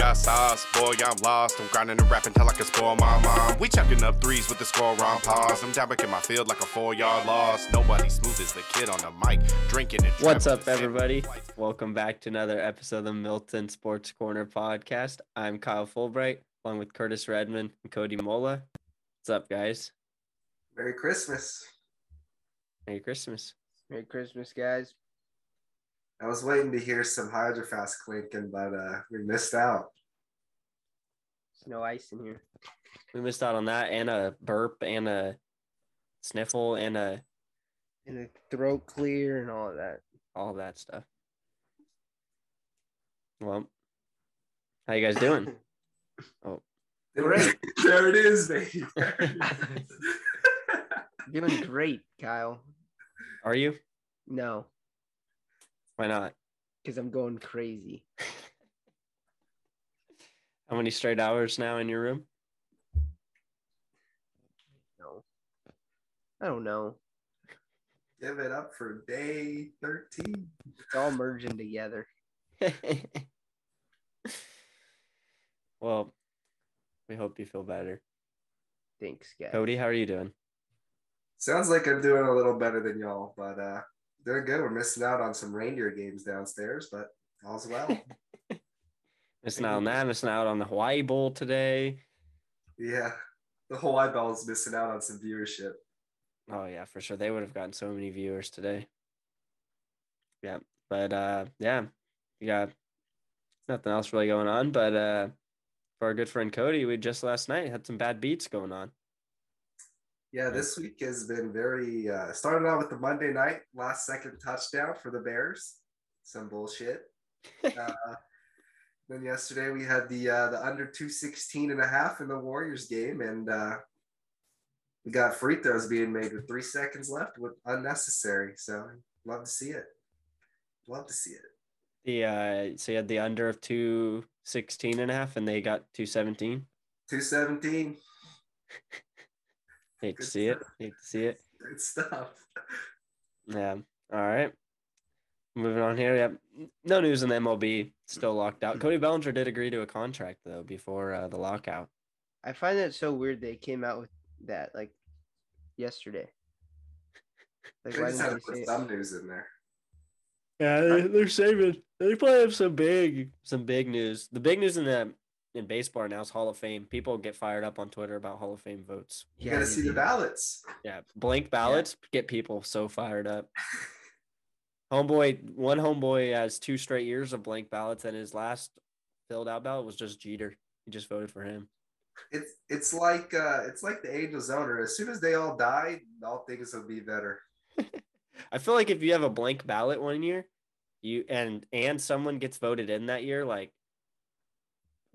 got sauce, boy, I'm lost. I'm grinding and rapping till I can spoil my mom. We chucking up threes with the score on pause. I'm down back in my field like a four yard loss. Nobody smooth as the kid on the mic, drinking and What's up, everybody? Welcome back to another episode of the Milton Sports Corner podcast. I'm Kyle Fulbright, along with Curtis Redmond and Cody Mola. What's up, guys? Merry Christmas. Merry Christmas. Merry Christmas, guys. I was waiting to hear some Hydro Flask clinking, but uh, we missed out. There's no ice in here. We missed out on that and a burp and a sniffle and a And a throat clear and all of that. all that stuff. Well, how you guys doing? Great. there it is, baby. There it is. Doing great, Kyle. Are you? No, Why not? because I'm going crazy. How many straight hours now in your room? No. I don't know. Give it up for day 13. It's all merging together. well, we hope you feel better. Thanks, guys. Cody, how are you doing? Sounds like I'm doing a little better than y'all, but uh, doing good. We're missing out on some reindeer games downstairs, but all's well. Missing out on that, missing out on the Hawaii Bowl today. yeah, the Hawaii Bowl is missing out on some viewership. Oh yeah, for sure. They would have gotten so many viewers today. Yeah. But uh yeah, we got nothing else really going on. But uh for our good friend Cody, we just last night had some bad beats going on. Yeah, this week has been very uh started out with the Monday night last second touchdown for the Bears. Some bullshit. Uh, then yesterday we had the uh the under 216 and a half in the Warriors game and uh we got free throws being made with three seconds left with unnecessary. So love to see it. Love to see it. The uh so you had the under of 216 and a half and they got 217. 217. Hate to see it. stuff. Hate to see it. Good stuff. Yeah. All right. Moving on here. Yep. No news in the MLB. Still locked out. Cody Bellinger did agree to a contract though before uh, the lockout. I find that so weird they came out with that like yesterday. Like, They why just had to didn't they put say it? some news in there. Yeah, they, they're saving. They probably have some big, some big news. The big news in the in baseball now is Hall of Fame. People get fired up on Twitter about Hall of Fame votes. You Yeah, gotta they see the ballots. Yeah, blank ballots get people so fired up. Homeboy, one homeboy has two straight years of blank ballots, and his last filled out ballot was just Jeter. He just voted for him. It's it's like uh it's like the Angels owner. As soon as they all die, all things will be better. I feel like if you have a blank ballot one year, you and and someone gets voted in that year, like,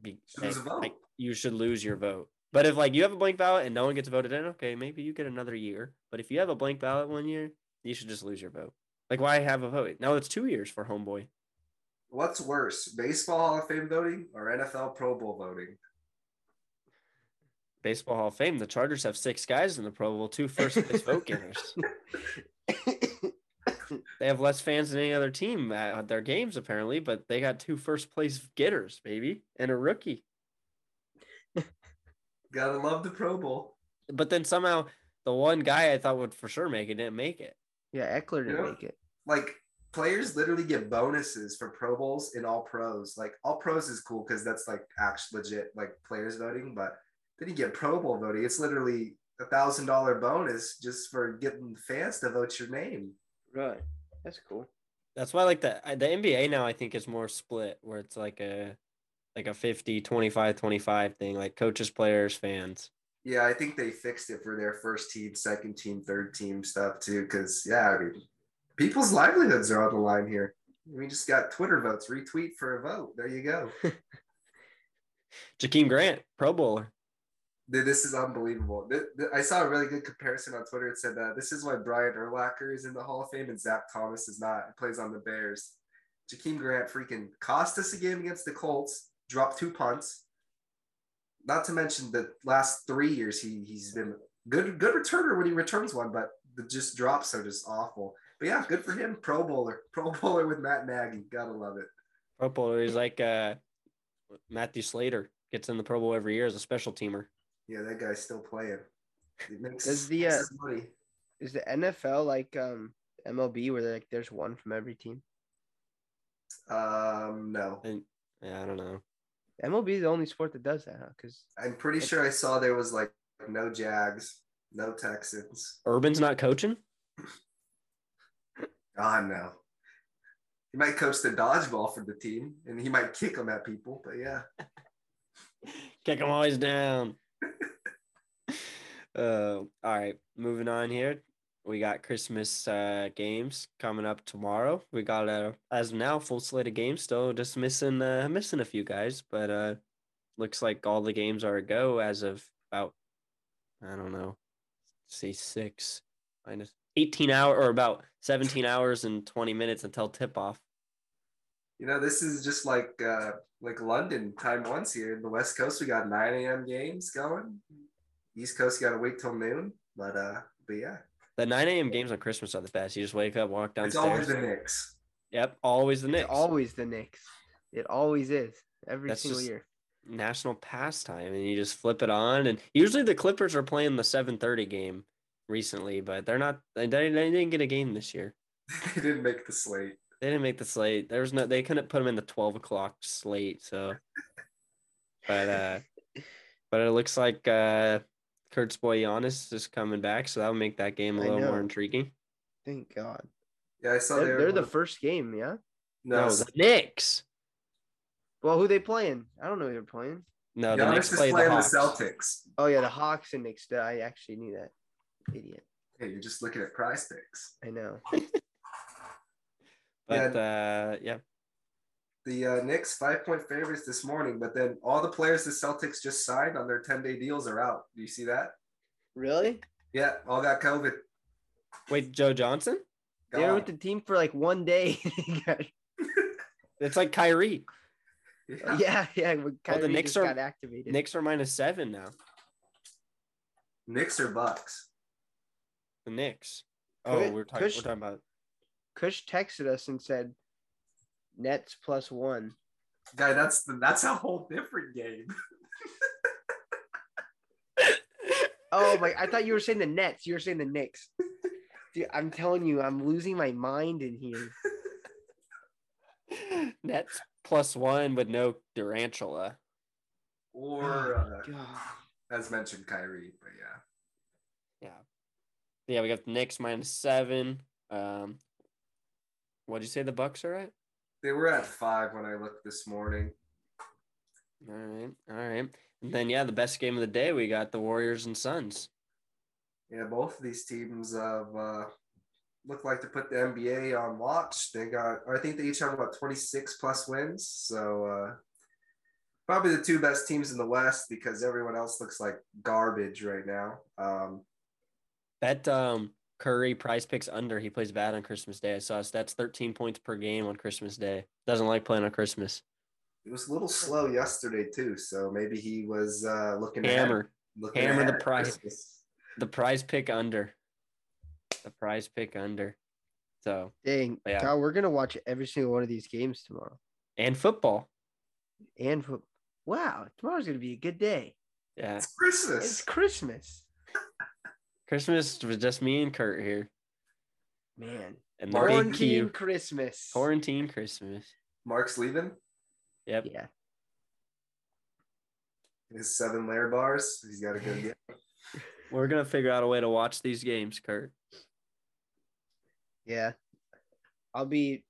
be, like, like, you should lose your vote. But if like you have a blank ballot and no one gets voted in, okay, maybe you get another year. But if you have a blank ballot one year, you should just lose your vote. Like, why have a vote? Now it's two years for homeboy. What's worse, baseball Hall of Fame voting or NFL Pro Bowl voting? Baseball Hall of Fame. The Chargers have six guys in the Pro Bowl, two first place vote getters. They have less fans than any other team at their games, apparently, but they got two first place getters, baby, and a rookie. Gotta love the Pro Bowl. But then somehow the one guy I thought would for sure make it didn't make it. yeah, Ekeler didn't Yeah. make it. Like players literally get bonuses for Pro Bowls in all pros. Like all pros is cool because that's like actually legit like players voting, but then you get Pro Bowl voting. It's literally a thousand dollar bonus just for getting fans to vote your name. Right. That's cool. That's why I like the the NBA now I think is more split where it's like a like a 50 25 25 thing like coaches players fans. Yeah, I think they fixed it for their first team, second team, third team stuff too. Because yeah, I mean, people's livelihoods are on the line here. We just got Twitter votes, retweet for a vote. There you go. Jakeem Grant, Pro Bowler. This is unbelievable. I saw a really good comparison on Twitter. It said that this is why Brian Urlacher is in the Hall of Fame and Zach Thomas is not. He plays on the Bears. Jakeem Grant freaking cost us a game against the Colts, dropped two punts. Not to mention the last three years he he's been good good returner when he returns one, but the just drops are just awful. But yeah, good for him. Pro bowler, Pro bowler with Matt Nagy. Gotta love it. Pro Bowler. He's like uh Matthew Slater gets in the Pro Bowl every year as a special teamer. Yeah, that guy's still playing. He makes, Does the, uh, money. Is the NFL like um MLB where like there's one from every team? Um, no, And yeah, I don't know. MLB is the only sport that does that, huh? Because I'm pretty sure I saw there was like no Jags, no Texans. Urban's not coaching. God no. He might coach the dodgeball for the team, and he might kick them at people. But yeah, Kick them always down. Uh, all right, moving on here. We got Christmas uh, games coming up tomorrow. We got a as of now full slate of games. Still just missing uh, missing a few guys, but uh, looks like all the games are a go as of about I don't know, say six minus eighteen hour or about seventeen hours and twenty minutes until tip off. you know this is just like uh like London time once here. In the West Coast we got 9 a.m. games going. East Coast you got to wait till noon. But uh, but yeah, The nine a.m. games on Christmas are the best. You just wake up, walk down. it's downstairs. always the Knicks. Yep, always the Knicks. it's always the Knicks. It always is every That's single just- year. national pastime, and you just flip it on. And usually the Clippers are playing the seven thirty game recently, but they're not. They, they didn't get a game this year. they didn't make the slate. They didn't make the slate. There was no. They couldn't put them in the twelve o'clock slate. So, but uh, but it looks like uh, Kurt's boy Giannis is coming back, so that'll make that game a I little more intriguing. Thank God. Yeah, I saw They're, there. they're the first game, yeah. no, No, the Knicks. Well, who they playing? I don't know who they're playing. No, the Giannis Knicks is play playing the, Hawks. Celtics. Oh yeah, the Hawks and Knicks. I actually knew that. Idiot. Hey, you're just looking at PrizePicks. I know. But uh, yeah, The uh, Knicks five point favorites this morning, but then all the players the Celtics just signed on their 10 day deals are out. Do you see that? Really? Yeah, all got COVID. wait, Joe Johnson. They were with the team for like one day. It's like Kyrie. Yeah. yeah, yeah. When Well, the Kyrie Knicks just are- got activated. Knicks are minus seven now. Knicks or Bucks? The Knicks. Oh, Kush- we're talking. Kush- We're talking about. Kush texted us and said, "Nets one." Guy, that's the, that's a whole different game. Oh my! I thought you were saying the Nets. You were saying the Knicks. Dude, I'm telling you, I'm losing my mind in here. Nets plus one with no Durantula. Or Oh, uh, as mentioned, Kyrie. But yeah. Yeah. Yeah, we got the Knicks minus seven. Um, what'd you say the Bucks are at? They were at five when I looked this morning. All right, all right. And then yeah, the best game of the day we got the Warriors and Suns. Yeah, both of these teams have uh, look like to put the NBA on watch. They got, I think they each have about 26 plus wins. So uh, probably the two best teams in the West because everyone else looks like garbage right now. Um, Bet um Curry PrizePicks under. He plays bad on Christmas Day. I saw his stats 13 points per game on Christmas Day. Doesn't like playing on Christmas. it was a little slow yesterday too, so maybe he was uh, looking ahead- Hammer. looking Hammer ahead the at price. Christmas. The prize pick under. The prize pick under. So Dang, Yeah. God, we're gonna watch every single one of these games tomorrow. and football. And fo- wow, tomorrow's gonna be a good day. Yeah. It's Christmas. It's Christmas, Christmas was just me and Kurt here. man. And the Quarantine big Quarantine Q. Christmas. Quarantine Christmas. Mark's leaving. Yep. Yeah, His seven layer bars. He's got to go get. We're gonna figure out a way to watch these games, Kurt. yeah. I'll be,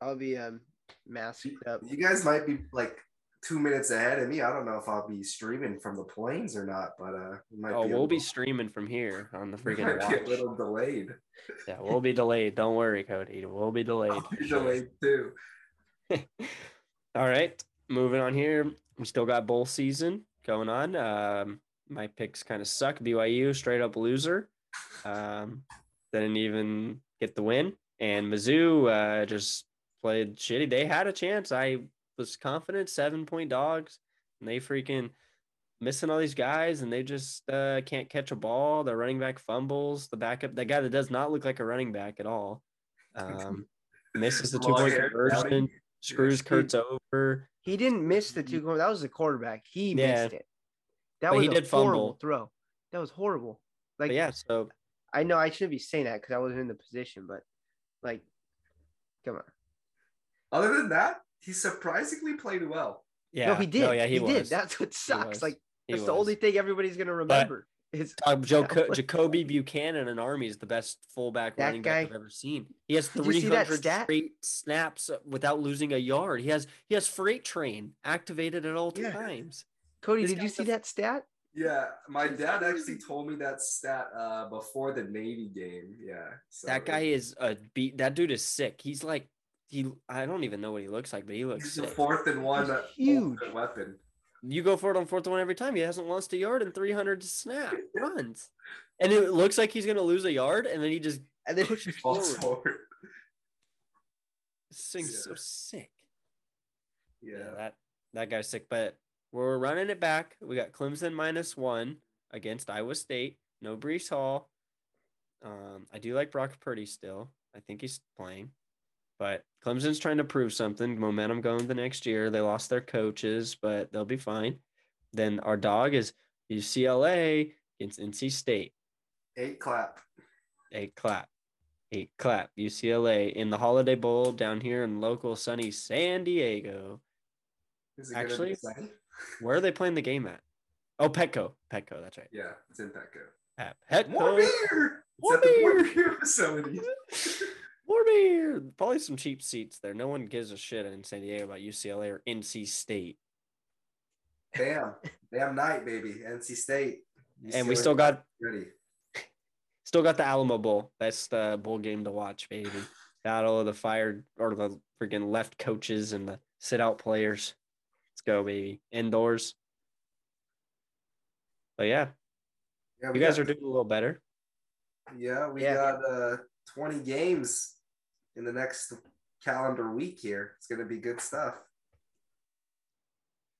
I'll be um masked up. You guys might be like two minutes ahead of me. I don't know if I'll be streaming from the planes or not, but uh, might Oh, be we'll be streaming from here on the freaking be a little delayed. Yeah, we'll be delayed. Don't worry, Cody. We'll be delayed. Be delayed too. All right, moving on here. We still got bowl season going on. Um, my picks kind of suck. BYU straight up loser. Um, didn't even get the win, and Mizzou uh, just played shitty. They had a chance. I was confident, seven point dogs, and they freaking missing all these guys, and they just uh, can't catch a ball. The running back fumbles. The backup, that guy that does not look like a running back at all, um, misses the two point Long-haired conversion screws Kurtz over. He didn't miss the two goals. That was the quarterback. He Yeah. missed it. That But was he a did fumble. throw. That was horrible. Like But yeah, so I know I shouldn't be saying that because I wasn't in the position, but like, come on. Other than that, he surprisingly played well. yeah. no, he did. yeah, he, he, was. did. That's what sucks. was. Like He that's the was. only thing everybody's gonna remember. Is Uh, Joe, That Jakobi Buchanan in Army is the best fullback That running back guy- I've ever seen. He has Did you see that 300 straight snaps without losing a yard. He has he has freight train activated at all Yeah. times. Cody? This Did you see a- that stat? Yeah, my dad actually told me that stat uh, before the Navy game. Yeah, so that guy is a beat. That dude is sick. He's like he. I don't even know what he looks like, but he looks He's the sick. fourth and one He's uh, huge. weapon. You go for it on fourth and one every time. He hasn't lost a yard in 300 snap runs, and it looks like he's gonna lose a yard, and then he just And then pushes Falls forward. forward. This thing's so sick. Yeah. Yeah, that that guy's sick. But we're running it back. We got Clemson minus one against Iowa State. No Breece Hall. Um, I do like Brock Purdy still. I think he's playing, but Clemson's trying to prove something. Momentum going the next year. They lost their coaches, but they'll be fine. Then our dog is UCLA against NC State. Eight clap. Eight clap. Eight clap. UCLA in the Holiday Bowl down here in local sunny San Diego. Actually- Where are they playing the game at? Oh, Petco. Petco, that's right. Yeah, it's in Petco. At Petco. More beer. More at more beer. beer facility. More beer. Probably some cheap seats there. No one gives a shit in San Diego about UCLA or NC State. Damn, damn night, baby. NC State. And we still got ready. still got the Alamo Bowl. That's the bowl game to watch, baby. Battle of the fired or the freaking left coaches and the sit out players. Let's go, baby. Indoors. But yeah, Yeah, you guys got- are doing a little better. Yeah, we Yeah. got uh 20 games in the next calendar week here. It's gonna be good stuff.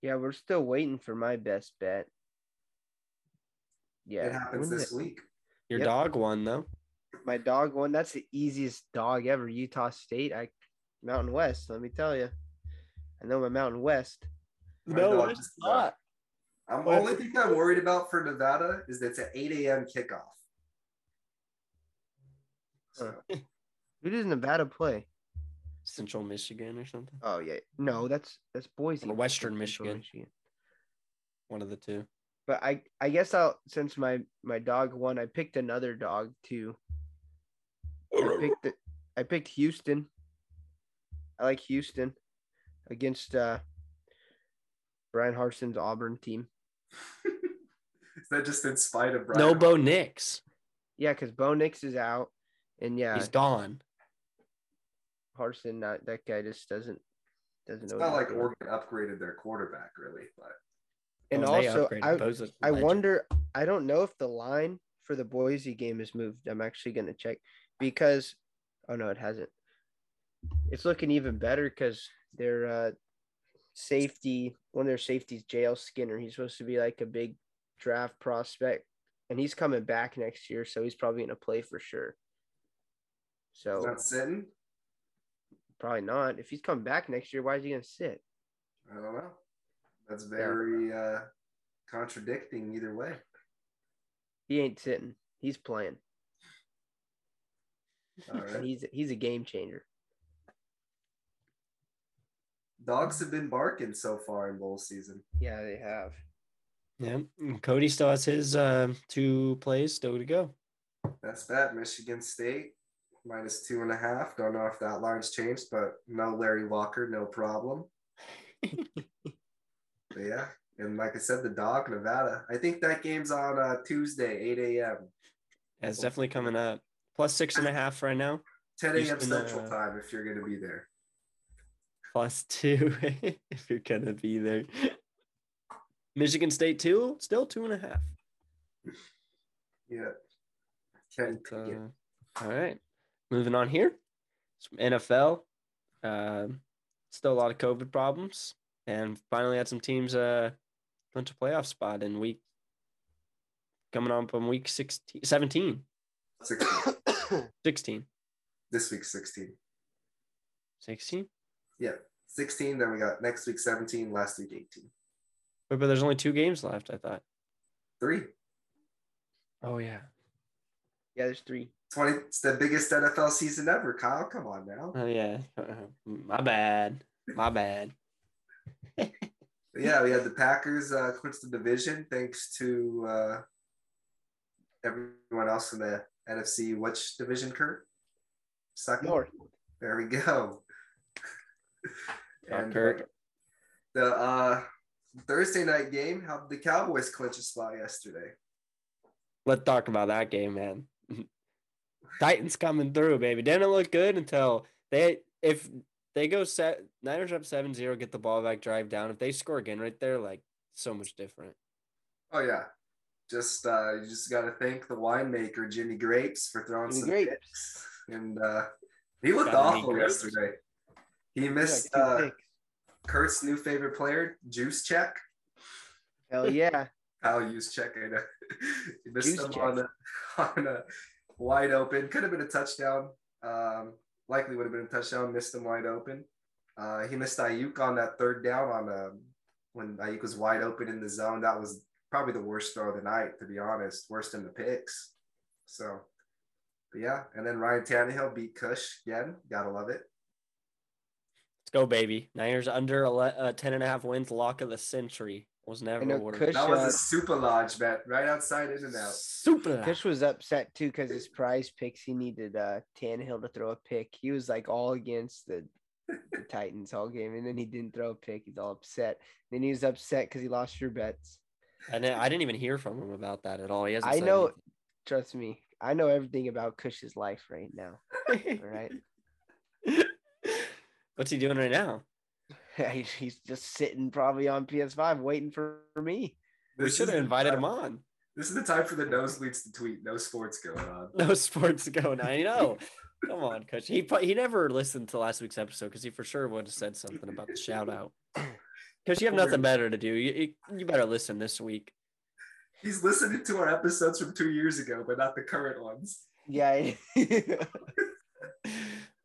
yeah, we're still waiting for my best bet. Yeah, it happens this the- week. Your Yep. dog won though. My dog won. That's the easiest dog ever. Utah State. I Mountain West. Let me tell you. I know my Mountain West. My No, dog it's just- not. I'm Well, only thing I'm worried about for Nevada is that it's an 8 a.m. kickoff. So, Who does Nevada play? Central Michigan or something. Oh yeah, no, that's that's Boise. Or Western That's Central Michigan. One of the two. But I I guess I'll since my my dog won, I picked another dog too. I picked the, I picked Houston. I like Houston against uh Bryan Harsin's Auburn team. is that just in spite of Bryan? No Bo Nix. Yeah, because Bo Nix is out, and yeah, He's gone. Harsin. Not, that guy just doesn't doesn't It's know. not like he's doing. Oregon upgraded their quarterback, really. But And Oh, also, upgraded. I Bo's a I legend. wonder. I don't know if the line for the Boise game has moved. I'm actually going to check because, oh no, it hasn't. It's looking even better because their uh, safety, one of their safeties, JL Skinner. He's supposed to be like a big draft prospect, and he's coming back next year, so he's probably going to play for sure. So it's not sitting. Probably not. If he's coming back next year, why is he going to sit? I don't know. That's very uh, contradicting either way. He ain't sitting. He's playing. All right. he's he's a game changer. Dogs have been barking so far in bowl season. Yeah, they have. Yeah. and Cody still has his uh, two plays still to go. That's that. Michigan State minus two and a half. Don't know if that line's changed, but no Larry Walker, no problem. Yeah, and like I said, the dog Nevada. I think that game's on uh, Tuesday, eight a.m. Yeah, it's definitely coming up. Plus six and a half right now. 10 a.m. Central uh, Time if you're gonna be there. Plus two if you're gonna be there. Michigan State two, still two and a half. Yeah. But, uh, all right, moving on here. Some NFL. Um, still a lot of COVID problems, and finally had some teams uh bunch of playoff spot in week coming up on week 16, 17, 16. 16, this week, 16. 16. Yeah, 16. Then we got next week 17, last week 18. But, but there's only two games left. I thought. Three. Oh yeah. Yeah, there's three. 20. It's the biggest NFL season ever, Kyle. Come on now. Oh yeah. My bad. My bad. Yeah, we had the Packers uh, clinch the division thanks to uh, everyone else in the NFC. Which division, Kurt? Second. North. There we go. And Kurt. uh, the uh, Thursday night game, how did the Cowboys clinch a spot yesterday? Let's talk about that game, man. Titans coming through, baby. Didn't look good until they if they go set Niners up 7-0, get the ball back, drive down. If they score again right there, like so much different. Oh yeah, just uh, you just got to thank the winemaker Jimmy Grapes for throwing Jimmy some Grapes. picks, and uh, he looked Gotta awful yesterday. He missed two uh, picks. Kurt's new favorite player, Juice Check. Hell yeah. I'll use check. I know. he missed Juice him check. on a, on a wide open. Could have been a touchdown. Um, likely would have been a touchdown. Missed him wide open. Uh, he missed Aiyuk on that third down on um, when Aiyuk was wide open in the zone. That was probably the worst throw of the night, to be honest. Worst in the picks. So, but yeah. And then Ryan Tannehill beat Cush again. Gotta love it. Let's go, baby. Niners under ele- uh, 10 and a half wins, lock of the century. Was never know a word. Kush- That was uh, a super large bet right outside in and out. Super. Kush was upset too because his prize picks he needed uh Tannehill to throw a pick. He was like all against the, the Titans all game, and then he didn't throw a pick. He's all upset. Then he was upset because he lost your bets. And I didn't even hear from him about that at all. He hasn't I said know. Trust me, I know everything about Kush's life right now. anything. All right, What's he doing right now? He- he's just sitting probably on PS5 waiting for, for me. We should have invited time- him on. This is the time for the nosebleeds to tweet. No sports going on. No sports going. on. I know. Come on, coach. He pro- he never listened to last week's episode because he for sure would have said something about the shout out. Because you have nothing better to do. You, you you better listen this week. He's listening to our episodes from two years ago, but not the current ones. Yeah.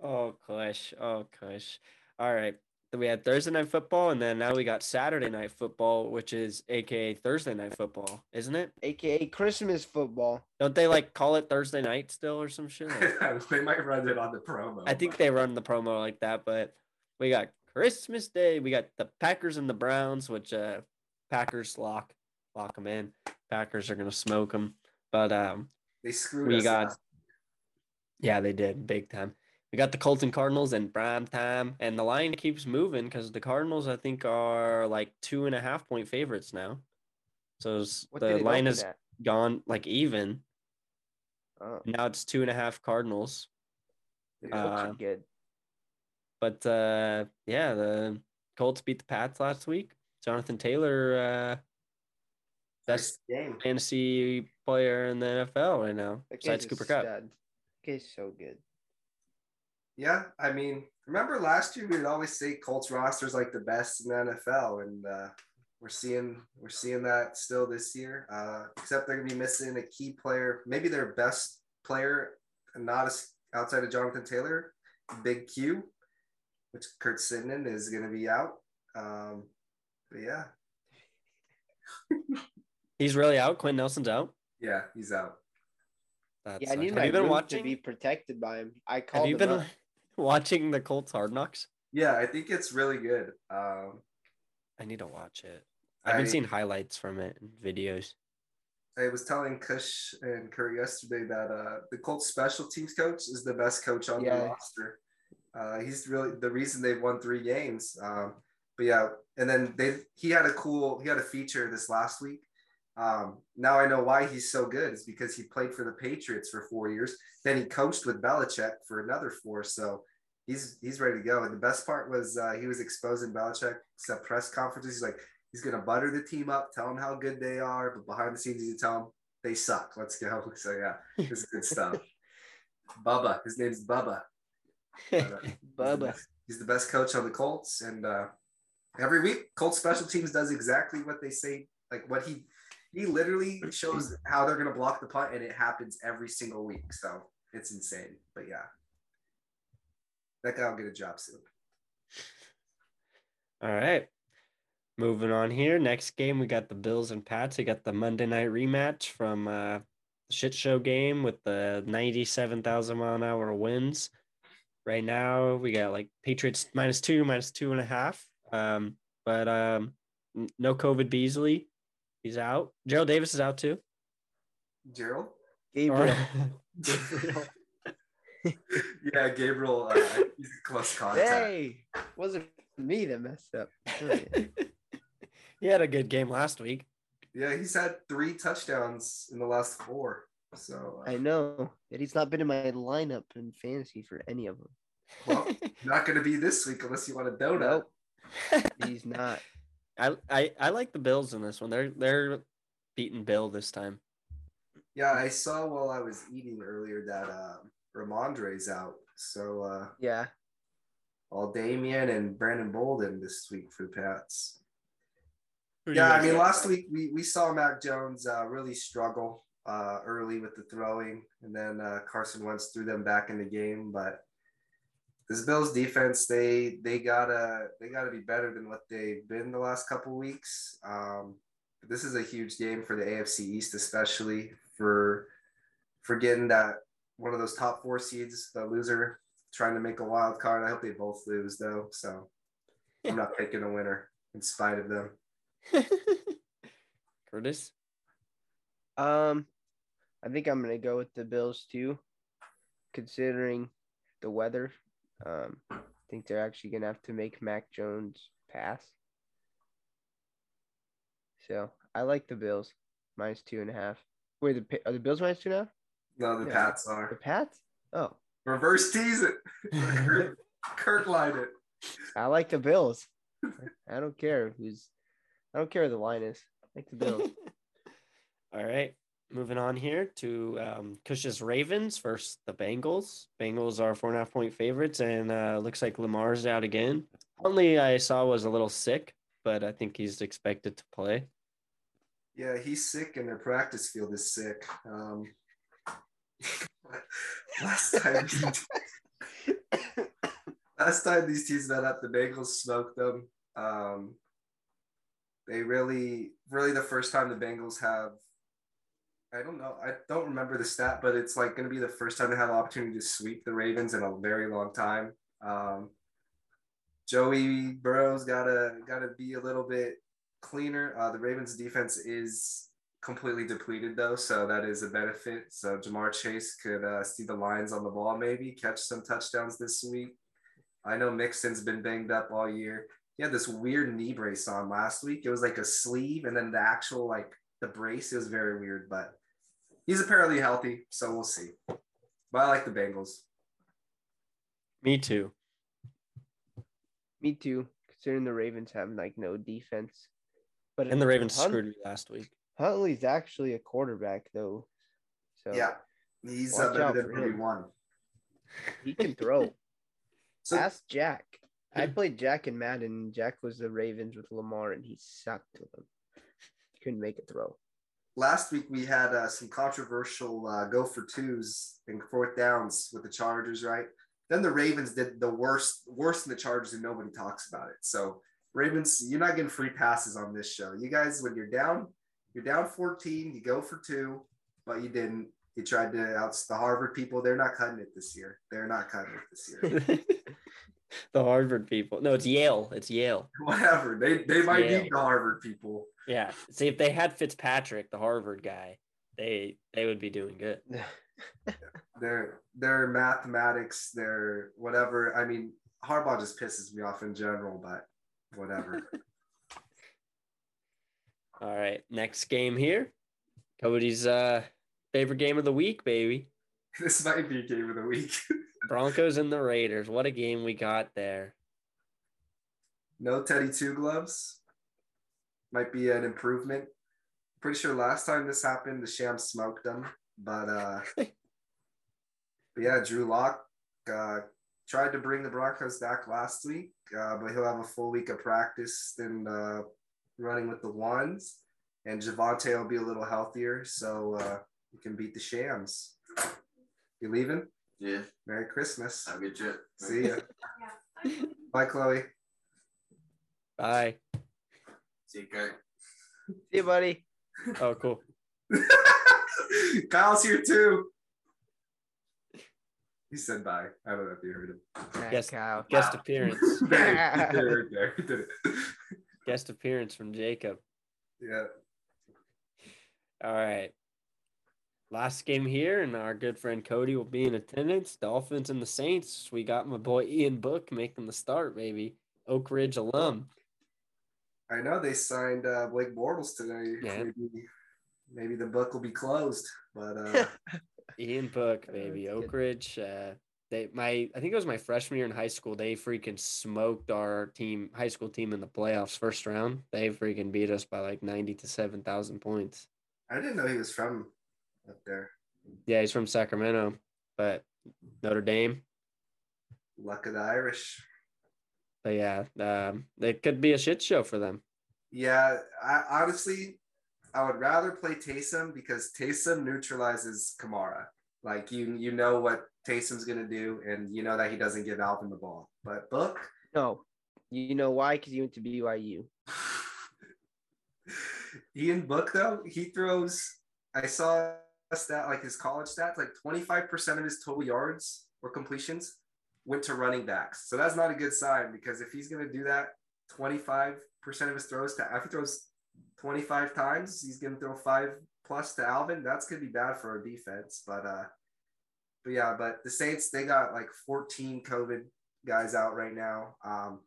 Oh, Kush. Oh, Kush. All right. So we had Thursday night football, and then now we got Saturday night football, which is AKA Thursday night football, isn't it? AKA Christmas football. Don't they like call it Thursday night still or some shit? Like- they might run it on the promo. I think but- they run the promo like that, but we got Christmas Day. We got the Packers and the Browns, which uh Packers lock lock them in. Packers are gonna smoke them, but um they screwed we us. got- last- yeah, they did big time. We got the Colts and Cardinals in prime time, and the line keeps moving because the Cardinals I think are like two and a half point favorites now. So the line has gone like even. Oh, Now it's two and a half Cardinals. uh, good. But uh yeah, the Colts beat the Pats last week. Jonathan Taylor, uh best game. fantasy player in the NFL right now, besides Cooper Kupp. stud. Kid's so good. Yeah, I mean, remember last year we'd always say Colts rosters like the best in the NFL, and uh, we're seeing we're seeing that still this year. Uh, except they're gonna be missing a key player, maybe their best player, not as outside of Jonathan Taylor, Big Q, which Kurt Sidnan is gonna be out. Um, but yeah, He's really out. Quinn Nelson's out. yeah, he's out. That Yeah, I sucks. need have my you been room watching? to be protected by him. I called have you him been up. Watching the Colts Hard Knocks? Yeah, I think it's really good. Um, I need to watch it. I've been I- seeing highlights from it and videos. I was telling Kush and Kurt yesterday that uh, the Colts special teams coach is the best coach on Yeah. the roster. Uh, he's really the reason they've won three games. Um, but yeah, and then they he had a cool he had a feature this last week. Um, now I know why he's so good is because he played for the Patriots for four years. Then he coached with Belichick for another four. So he's he's ready to go. And the best part was uh, he was exposing Belichick at press conferences. He's like, he's gonna butter the team up, tell them how good they are, but behind the scenes, he's gonna tell them they suck. Let's go. So yeah, this is good stuff. Bubba, his name's Bubba. But, he's the Bubba. best- He's the best coach on the Colts, and uh, every week, Colts special teams does exactly what they say. Like what he he literally shows how they're gonna block the punt, and it happens every single week. So it's insane. But yeah, that guy will get a job soon. All right. Moving on here. Next game, we got the Bills and Pats. We got the Monday night rematch from uh, the shit show game with the 97,000 mile an hour winds. Right now, we got like Patriots minus two, minus two and a half. Um, but um, no COVID Beasley. He's out. Gerald Davis is out too. Gerald? Gabriel. Gabriel. yeah, Gabriel. Uh, he's a close contact. hey, wasn't me that messed up. He had a good game last week. Yeah, he's had three touchdowns in the last four. So uh, I know that he's not been in my lineup in fantasy for any of them. well, not going to be this week unless you want a donut. Nope, he's not. I, I I like the Bills in this one. They're they're beating Bill this time. Yeah, I saw while I was eating earlier that uh, Rhamondre's out. So uh, Yeah, all Damien and Brandon Bolden this week for the Pats. Who do you Yeah, I mean, got? last week we, we saw Mac Jones uh, really struggle uh, early with the throwing, and then uh, Carson Wentz threw them back in the game. But this Bills defense, they they gotta they gotta be better than what they've been the last couple weeks. Um, this is a huge game for the AFC East, especially for for getting that one of those top four seeds, the loser trying to make a wild card. I hope they both lose though, so I'm not picking a winner in spite of them. Curtis. um, I think I'm gonna go with the Bills too, considering the weather. Um, I think they're actually gonna have to make Mac Jones pass. So I like the Bills minus two and a half. Wait, the are the Bills minus two now? No, the Yeah. Pats are. The. Pats? Oh, Reverse tease it. Kirk, Kirk line it. I like the Bills. I don't care who's. I don't care who the line is. I like the Bills. All right. Moving on here to um, Cush's Ravens versus the Bengals. Bengals are four and a half point favorites, and uh, looks like Lamar's out again. Only I saw was a little sick, but I think he's expected to play. Yeah, he's sick and their practice field is sick. Um, last time, last time these teams met up, the Bengals smoked them. Um, they really, really the first time the Bengals have. I don't know. I don't remember the stat, but it's like going to be the first time they have an opportunity to sweep the Ravens in a very long time. Um, Joey Burrow's gotta gotta be a little bit cleaner. Uh, the Ravens defense is completely depleted though, so that is a benefit. So Ja'Marr Chase could uh, see the lines on the ball, maybe catch some touchdowns this week. I know Mixon's been banged up all year. He had this weird knee brace on last week. It was like a sleeve, and then the actual like the brace. It was very weird, but he's apparently healthy, so we'll see. But I like the Bengals. Me too. Me too. Considering the Ravens have like no defense, but And the Ravens screwed me last week. Huntley's actually a quarterback though, so Yeah, he's uh, better out than him. he can throw. So Ask Jack. I played Jack in Madden. and Jack was the Ravens with Lamar, and he sucked to them. Couldn't make a throw. last week we had uh, some controversial uh, go for twos and fourth downs with the Chargers, right? Then the Ravens did the worst, worse than the Chargers, and nobody talks about it. So Ravens, you're not getting free passes on this show. You guys, when you're down, you're down 14, you go for two, but you didn't. You tried to out the Harvard people. They're not cutting it this year. They're not cutting it this year. the Harvard people. No, it's Yale. It's Yale. Whatever. They they might Yeah. need the Harvard people. Yeah. See, if they had Fitzpatrick, the Harvard guy, they they would be doing good. their their mathematics, their whatever. I mean, Harbaugh just pisses me off in general, but whatever. All right. Next game here. Cody's uh favorite game of the week, baby. this might be a game of the week. Broncos and the Raiders. What a game we got there. no Teddy Two Gloves might be an improvement. Pretty sure last time this happened, the Shams smoked them, but uh, but yeah, Drew Lock uh, tried to bring the Broncos back last week, uh, but he'll have a full week of practice and uh, running with the ones, and Javonte will be a little healthier, so uh, he can beat the Shams. You leaving? Yeah, Merry Christmas. have a good trip. See ya. Bye, Chloe. Bye. See you, guys. See you, buddy. Oh, cool. Kyle's here too. He said bye. I don't know if you heard him. That Yes. cow. Guest appearance. There, he did it there. He did it. Guest appearance from Jacob. Yeah. All right. Last game here, and our good friend Cody will be in attendance. Dolphins and the Saints. We got my boy Ian Book making the start, baby. Oak Ridge alum. I know they signed uh, Blake Bortles today. Yeah. Maybe, maybe the book will be closed, but uh, Ian Book, baby. Oak. Ridge. Uh, they my I think it was my freshman year in high school. They freaking smoked our team, high school team in the playoffs first round. They freaking beat us by like ninety to seven thousand points. I didn't know he was from up there. Yeah, he's from Sacramento, but Notre Dame. Luck of the Irish. But yeah, um, it could be a shit show for them. Yeah, I honestly, I would rather play Taysom because Taysom neutralizes Kamara. Like you, you know what Taysom's gonna do, and you know that he doesn't give Alvin the ball. But Book, No, you know why? Because he went to BYU. Ian Book though he throws. I saw a stat like his college stats, like twenty five percent of his total yards or completions went to running backs. So that's not a good sign because if he's gonna do that, twenty five percent of his throws to if he throws twenty five times, he's gonna throw five plus to Alvin. That's gonna be bad for our defense. But uh, but yeah, but the Saints they got like fourteen COVID guys out right now. Um,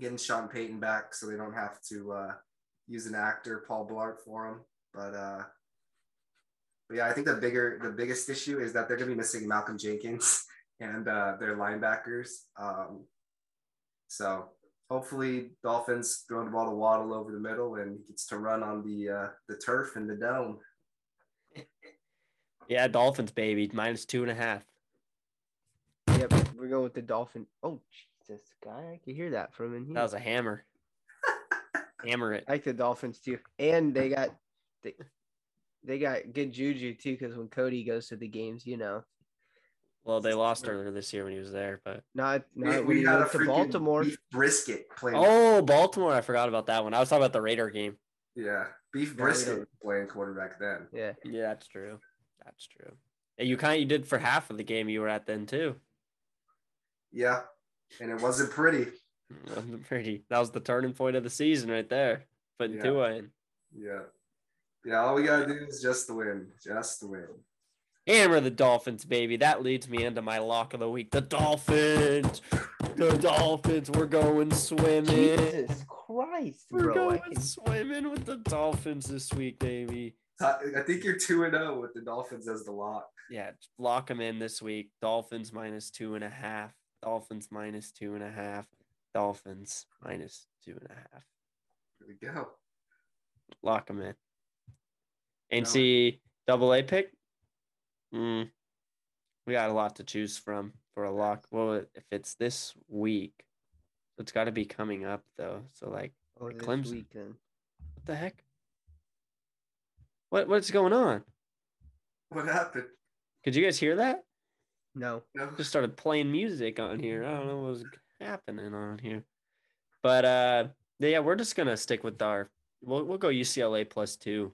getting Sean Payton back so they don't have to uh use an actor, Paul Blart, for him. But uh, but yeah, I think the bigger, the biggest issue is that they're gonna be missing Malcolm Jenkins and uh, their linebackers. Um, so hopefully, Dolphins throw the ball to Waddle over the middle and he gets to run on the uh, the turf in the dome. Yeah, Dolphins, baby, minus two and a half. Yep, we're going with the Dolphin. Oh Jesus, guy, I can hear that from in here. That was a hammer. hammer it. I like the Dolphins too, and they got they, they got good juju too. Because when Cody goes to the games, you know, Well, they lost earlier this year when he was there, but not We, not when we he had a went to Baltimore. beef brisket playing. oh, Baltimore, I forgot about that one. I was talking about the Raider game. yeah, beef brisket don't- playing quarterback then. Yeah, Yeah, that's true. That's true. And you kind of you did for half of the game you were at then too. Yeah, and it wasn't pretty. Wasn't Pretty. That was the turning point of the season right there. Putting Yeah. Tua in. Yeah, yeah. All we gotta do is just the win, just the win. Hammer the Dolphins, baby. That leads me into my lock of the week. The Dolphins. The Dolphins. We're going swimming. Jesus Christ, We're bro! Going swimming with the Dolphins this week, baby. I think you're two and zero with the Dolphins as the lock. Yeah, lock them in this week. Dolphins minus two and a half. Dolphins minus two and a half. Dolphins minus two and a half. Here we go. Lock them in. NC double A pick. Mm, we got a lot to choose from for a lock. Well, if it's this week, it's got to be coming up though. So like, Oh, this Clemson. week then. what the heck? What what's going on? What happened? Could you guys hear that? No, No. just started playing music on here. I don't know what was happening on here. But uh yeah, we're just gonna stick with our we'll we'll go UCLA plus two.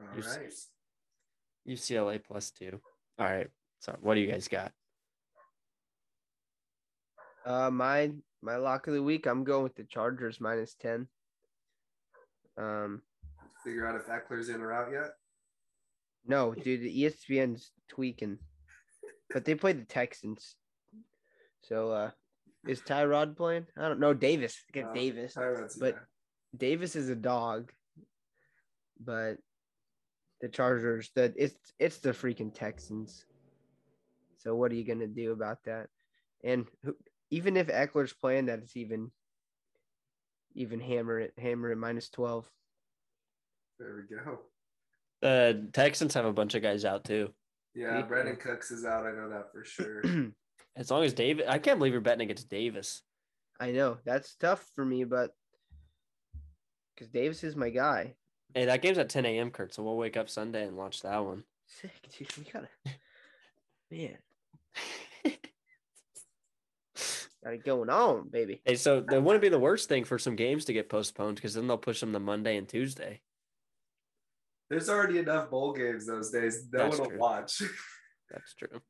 All You're right. UCLA plus two. All right. So what do you guys got? uh, my my lock of the week. I'm going with the Chargers minus ten. Um, Figure out if Ekeler's in or out yet. no, dude, the ESPN's tweaking, but they played the Texans. So, uh, is Tyrod playing? I don't know. Davis, get Uh, Davis. Tyrod's, but- yeah. Davis is a dog, but the Chargers, that it's it's the freaking Texans. So what are you gonna do about that? And who, even if Ekeler's playing, that it's even even hammer it, hammer it minus twelve. There we go. The Texans have a bunch of guys out too. Yeah, See? Brandin Cooks is out. I know that for sure. As long as David, I can't believe you're betting against Davis. I know that's tough for me, but because Davis is my guy. Hey, that game's at 10 a.m. Kurt, so we'll wake up Sunday and watch that one. Sick, dude. We gotta, man. Got it going on, baby. Hey, so that wouldn't be the worst thing for some games to get postponed because then they'll push them to Monday and Tuesday. There's already enough bowl games those days. No That's one will watch. That's true.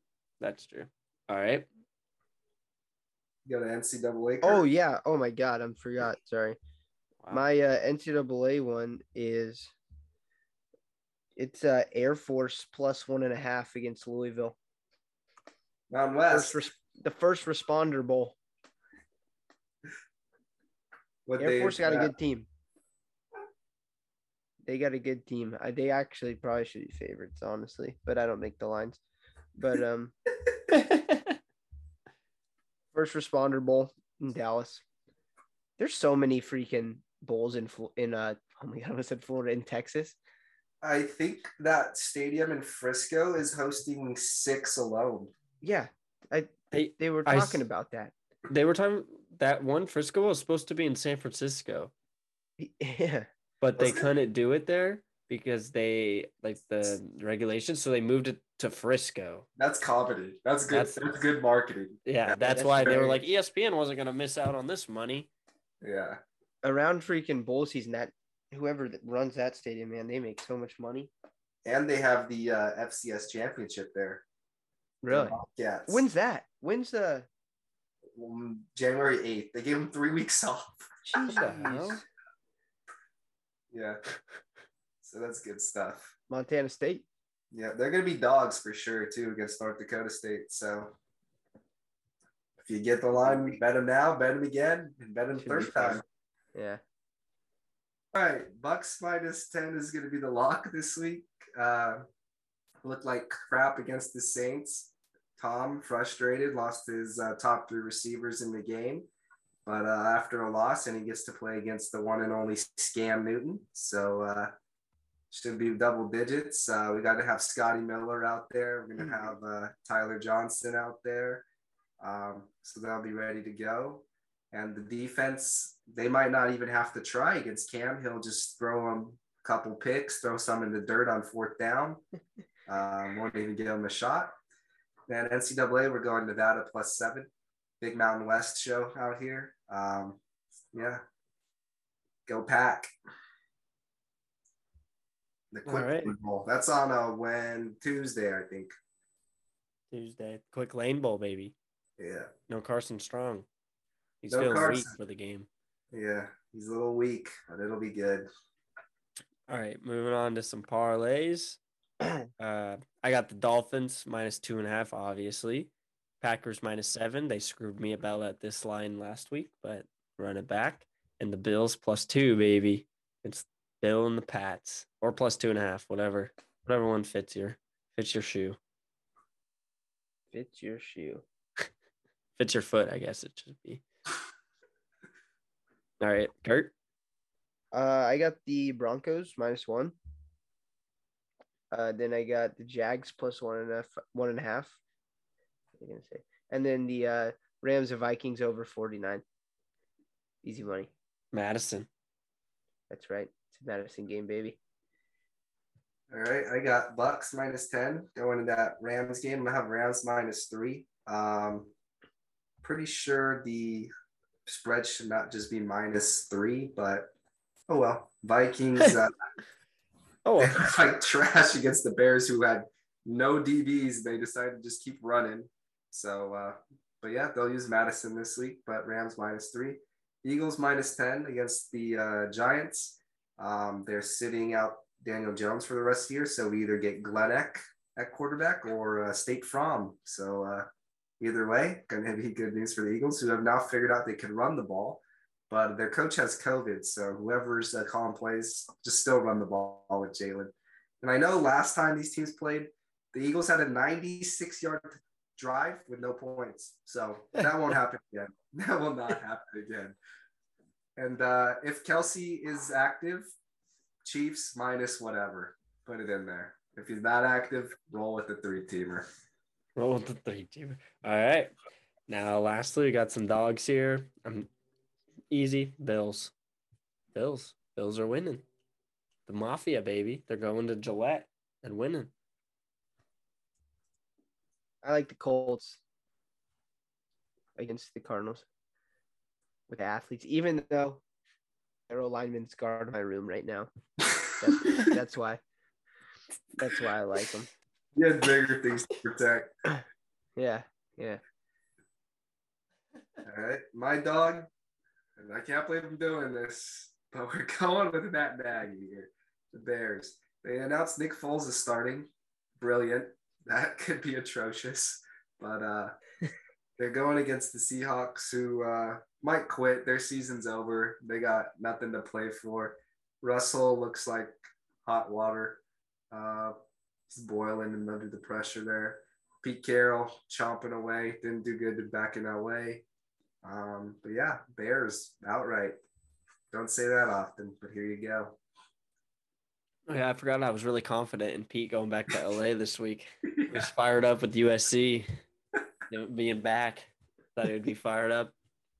That's true. All right. you got an NCAA. Oh yeah. Oh my god, I forgot. Sorry. Wow. My uh, NCAA one is it's uh, Air Force plus one and a half against Louisville. Mountain First res- the first responder bowl. What Air day Force is got a good team. They got a good team. I, they actually probably should be favorites, honestly, but I don't make the lines. But um, first responder bowl in Dallas. There's so many freaking bowls in in uh oh my god, I said Florida in Texas. I think that stadium in Frisco is hosting six alone. Yeah, I Hey, they were talking s- about that. they were talking that one Frisco was supposed to be in San Francisco, Yeah, but they couldn't do it there because they like the regulations, so they moved it to Frisco. That's comedy. That's good. That's- That's, good marketing. Yeah, Yeah, that's that's why they were like ESPN wasn't gonna miss out on this money. Yeah. around freaking bowl season, that whoever that runs that stadium, man, they make so much money. And they have the uh, FCS championship there. Really? Yeah. When's that? When's the? January 8th. They gave them three weeks off. the hell? Jeez. Yeah. So that's good stuff. Montana State. Yeah, they're gonna be dogs for sure too against North Dakota State. So if you get the line, bet them now, bet them again, and bet them Should third time. Yeah. All right, Bucks minus ten is gonna be the lock this week. Uh, looked like crap against the Saints. Tom frustrated, lost his uh, top three receivers in the game, but uh, after a loss, and he gets to play against the one and only Scam Newton. So uh, should be double digits. Uh, we got to have Scotty Miller out there. We're gonna have uh, Tyler Johnson out there, um, so they'll be ready to go. And the defense, they might not even have to try against Cam. He'll just throw them a couple picks, throw some in the dirt on fourth down. Um, won't even give them a shot. Then NCAA, we're going Nevada plus seven. Big Mountain West show out here. Um, yeah, go pack. The quick All right. Bowl. That's on a when Tuesday, I think. Tuesday, quick lane bowl, baby. Yeah, No Carson Strong. He's No feeling weak for the game. yeah. He's a little weak, but it'll be good. All right, moving on to some parlays. Uh, I got the Dolphins minus two and a half, obviously. Packers minus seven. They screwed me about at this line last week, but run it back. And the Bills plus two, baby. It's Bill and the Pats, or plus two and a half, whatever, whatever one fits your fits your shoe, Fits your shoe. fits your foot. I guess it should be. All right, Kurt. Uh, I got the Broncos minus one. Uh, then I got the Jags plus one and a half, one and a half. What are gonna say? And then the uh, Rams and Vikings over forty nine. Easy money. Mattison. That's right. It's a Mattison game, baby. All right, I got Bucks minus ten going to that Rams game. I'm gonna have Rams minus three. Um, pretty sure the spread should not just be minus three, but oh well. Vikings uh, Oh, they look like trash against the Bears, who had no DBs. They decided to just keep running. So, uh, but yeah, they'll use Mattison this week, but Rams minus three. Eagles minus 10 against the uh, Giants. Um, they're sitting out Daniel Jones for the rest of the year. So we either get Glennon at quarterback or uh, Jake Fromm. So uh, either way, going to be good news for the Eagles, who have now figured out they can run the ball. But their coach has COVID. So whoever's uh, calling plays, just still run the ball with Jalen. And I know last time these teams played, the Eagles had a 96 yard drive with no points. So that won't happen again. That will not happen again. And uh, if Kelce is active, Chiefs minus whatever. Put it in there. If he's not active, roll with the three teamer. Roll with the three teamer. All right. Now, lastly, we got some dogs here. Um, easy Bills. Bills. Bills are winning. The Mafia, baby. They're going to Gillette and winning. I like the Colts. against the Cardinals with athletes, even though Errol lineman's guard my room right now. That's, that's why. That's why I like them. You had bigger things to protect. Yeah, yeah. All right, my dog, and I can't believe I'm doing this, but we're going with that bag here. The Bears. They announced Nick Foles is starting. Brilliant. That could be atrocious, but uh, they're going against the Seahawks, who uh, might quit. Their season's over. They got nothing to play for. Russell looks like hot water. Uh, he's boiling and under the pressure there. Pete Carroll chomping away. Didn't do good back in LA. Um, but yeah, Bears outright. Don't say that often, but here you go. Yeah, I forgot I was really confident in Pete going back to LA this week. He was fired up with USC being back. Thought he would be fired up,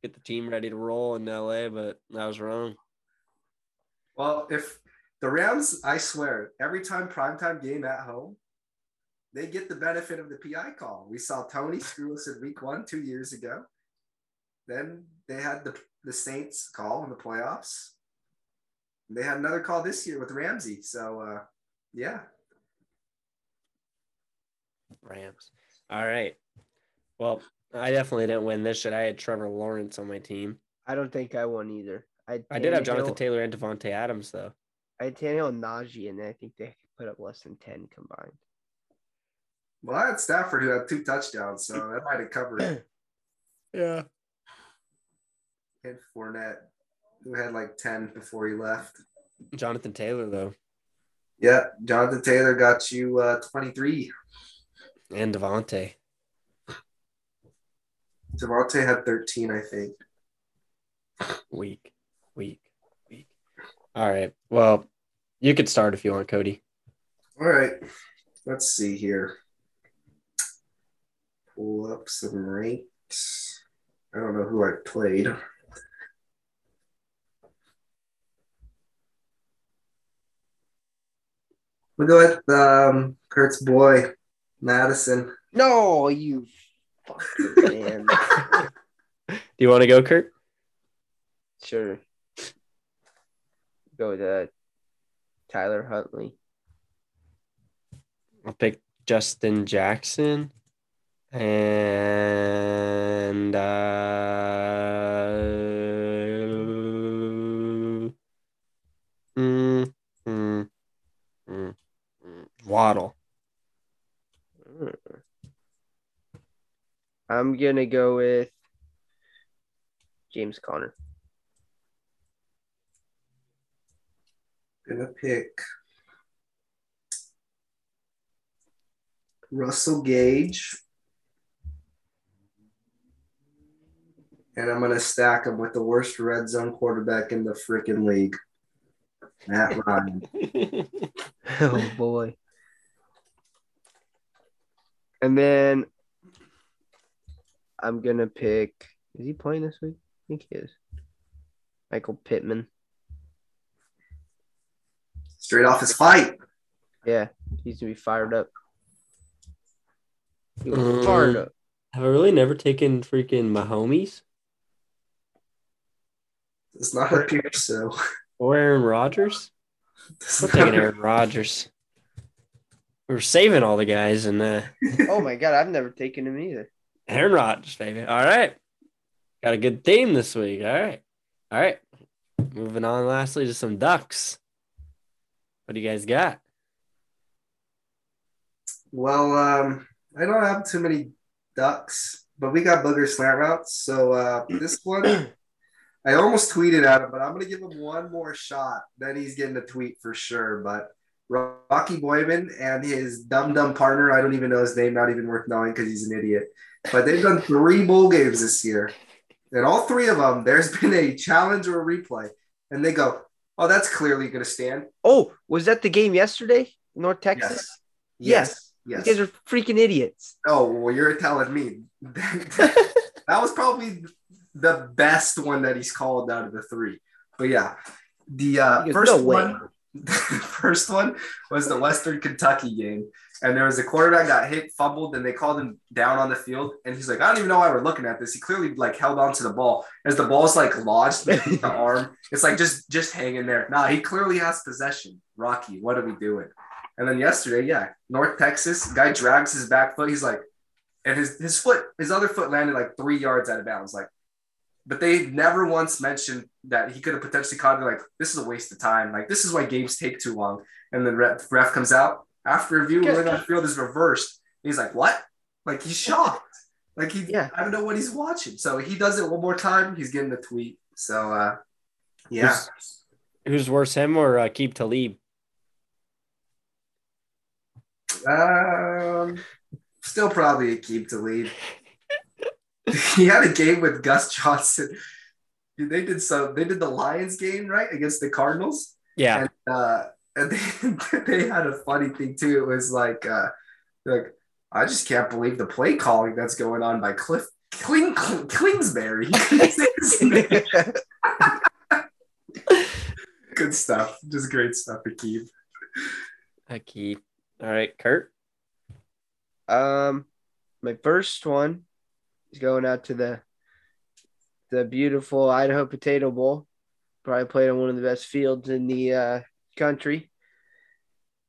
get the team ready to roll in LA, but I was wrong. Well, if the Rams, I swear, every time primetime game at home, they get the benefit of the PI call. We saw Tony screw us in week one two years ago. Then they had the, the Saints call in the playoffs. They had another call this year with Ramsey. So, uh, yeah. Rams. All right. Well, I definitely didn't win this shit. I had Trevor Lawrence on my team. I don't think I won either. I, I did have Jonathan Taylor and Davante Adams though. I had Tannehill and Najee, and I think they put up less than 10 combined. Well, I had Stafford who had two touchdowns, so that might have covered it. Yeah. And Fournette, who had like 10 before he left. Jonathan Taylor though, Yeah, Jonathan Taylor got you uh, 23. and Davante. Davante had 13, I think. Weak, weak, weak. All right. Well, you could start if you want, Cody. All right, let's see here. Pull up some ranks. I don't know who I played. We'll go with um, Kurt's boy, Mattison. No, you fucking man. Do you want to go, Kurt? sure. Go with uh, Tyler Huntley. I'll pick Justin Jackson and uh, mm, mm, mm, Waddle. Hmm. I'm gonna go with James Conner. Gonna pick Russell Gage. And I'm gonna stack him with the worst red zone quarterback in the freaking league. Matt Ryan. oh boy. And then I'm gonna pick. Is he playing this week? I think he is. Michael Pittman. Straight off his fight. Yeah, he's gonna be fired up. Um, fired up. Have I really never taken freaking Mahomes It's not a appear so. or Aaron Rodgers? I'm not- taking Aaron Rodgers. We were saving all the guys, and uh, Oh my god, I've never taken him either. Aaron Rodgers, baby. All right. Got a good theme this week. All right. All right. Moving on lastly to some ducks. What do you guys got? Well, um, I don't have too many ducks, but we got booger slant routes. So uh, this one, I almost tweeted at him, but I'm gonna give him one more shot. Then he's getting a tweet for sure. But Rocky Boiman and his dumb dumb partner, I don't even know his name, not even worth knowing because he's an idiot. But they've done three bowl games this year, and all three of them, there's been a challenge or a replay, and they go, "Oh, that's clearly gonna stand." Oh, was that the game yesterday? North Texas? Yes. You Yes. guys are freaking idiots. Oh, well, you're telling me. that was probably the best one that he's called out of the three. But yeah, the uh, first "No way." one, the first one was the Western Kentucky game, and there was a quarterback got hit, fumbled, and they called him down on the field. And he's like, I don't even know why we're looking at this. He clearly like held on to the ball as the ball's like lodged in the arm. It's like just just hanging there. Nah, he clearly has possession. Rocky, what are we doing? And then yesterday, yeah, North Texas guy drags his back foot. He's like, and his his foot, his other foot landed like three yards out of bounds. Like, but they never once mentioned that he could have potentially caught it. Like, this is a waste of time. Like, this is why games take too long. And then ref, ref comes out after review, Guess- right on the field is reversed. He's like, what? Like he's shocked. Like he, Yeah. I don't know what he's watching. So he does it one more time. He's getting the tweet. So uh, yeah, Who's, who's worse, him or uh, Aqib Talib? um, still probably a Aqib Talib. he had a game with Gus Johnson. They did some. They did the Lions game right against the Cardinals. Yeah. and uh and they, they had a funny thing too it was like uh like i just can't believe the play calling that's going on by Kliff Kling, Kling, Kingsbury. He couldn't say his name. Good stuff. Just great stuff to keep. Keep. All right, Kurt. Um, my first one is going out to the the beautiful Idaho Potato Bowl. Probably played on one of the best fields in the uh, country.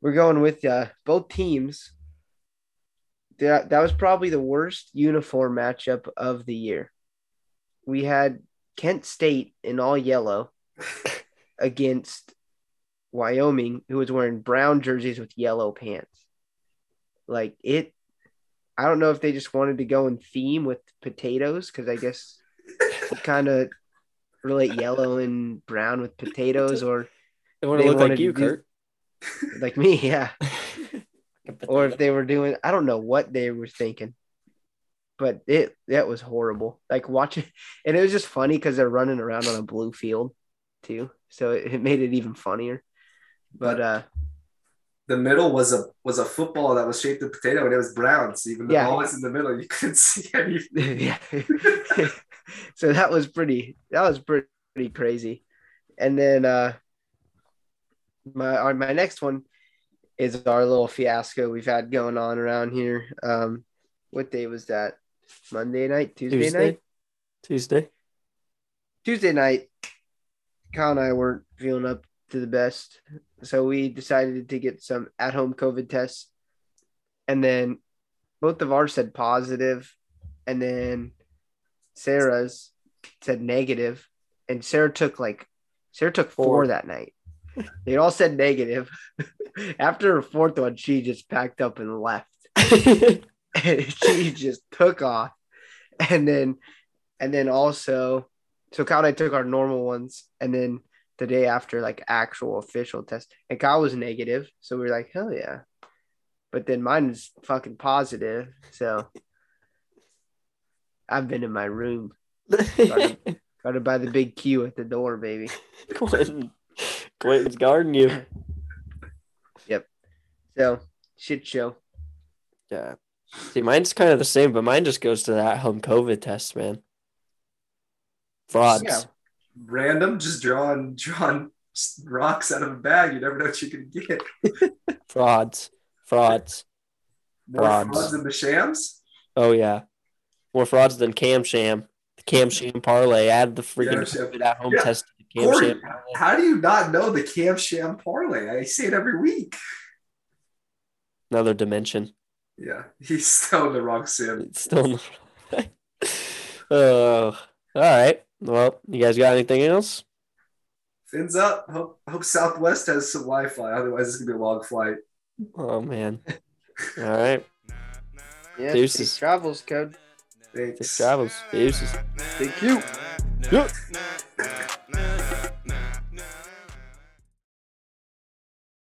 We're going with uh, both teams. That that was probably the worst uniform matchup of the year. We had Kent State in all yellow against Wyoming, who was wearing brown jerseys with yellow pants. Like it, I don't know if they just wanted to go in theme with potatoes because I guess kind of relate yellow and brown with potatoes or They want to look like you, do- Kurt. like me, yeah. Or if they were doing, I don't know what they were thinking, but it that was horrible. Like watching, and it was just funny because they're running around on a blue field too, so it, it made it even funnier. But uh, The middle was a was a football that was shaped of potato and it was brown. So even the Yeah. ball was in the middle, you couldn't see anything. yeah. so that was pretty that was pretty, pretty crazy. And then uh my our, my next one is our little fiasco we've had going on around here. Um what day was that? Monday night, Tuesday, Tuesday. night? Tuesday. Tuesday night, Kyle and I weren't feeling up to the best. So we decided to get some at home COVID tests. And then both of ours said positive, And then Sarah's said negative, And Sarah took like, Sarah took four, Four. that night. They all said negative. After her fourth one, she just packed up and left. and she just took off. And then and then also so Kyle and I took our normal ones and then the day after like actual official test. And Kyle was negative. So we were like, hell yeah. But then mine is fucking positive. So I've been in my room. Got to buy the big Q at the door, baby. Quentin, Quentin's guarding you. Yep. So shit show. Yeah. See, mine's kind of the same, but mine just goes to that home COVID test, man. Frauds. Yeah. Random, just drawing drawing rocks out of a bag. You never know what you can get. Frauds. Frauds. More Frauds. frauds than the shams. Oh yeah. More frauds than Cam Sham. The Cam Sham parlay. Add the freaking at home Yeah. test the Cam Corey, Sham parlay. how do you not know the Cam Sham parlay? I see it every week. Another dimension. Yeah, he's still in the wrong sim. It's still not. oh, all right. Well, you guys got anything else? Fins up. Hope hope Southwest has some Wi-Fi. Otherwise, it's gonna be a long flight. Oh man. All right. Yeah. Deuces. travels code. Safe Thanks. travels. Deuces. Thank you. Yep.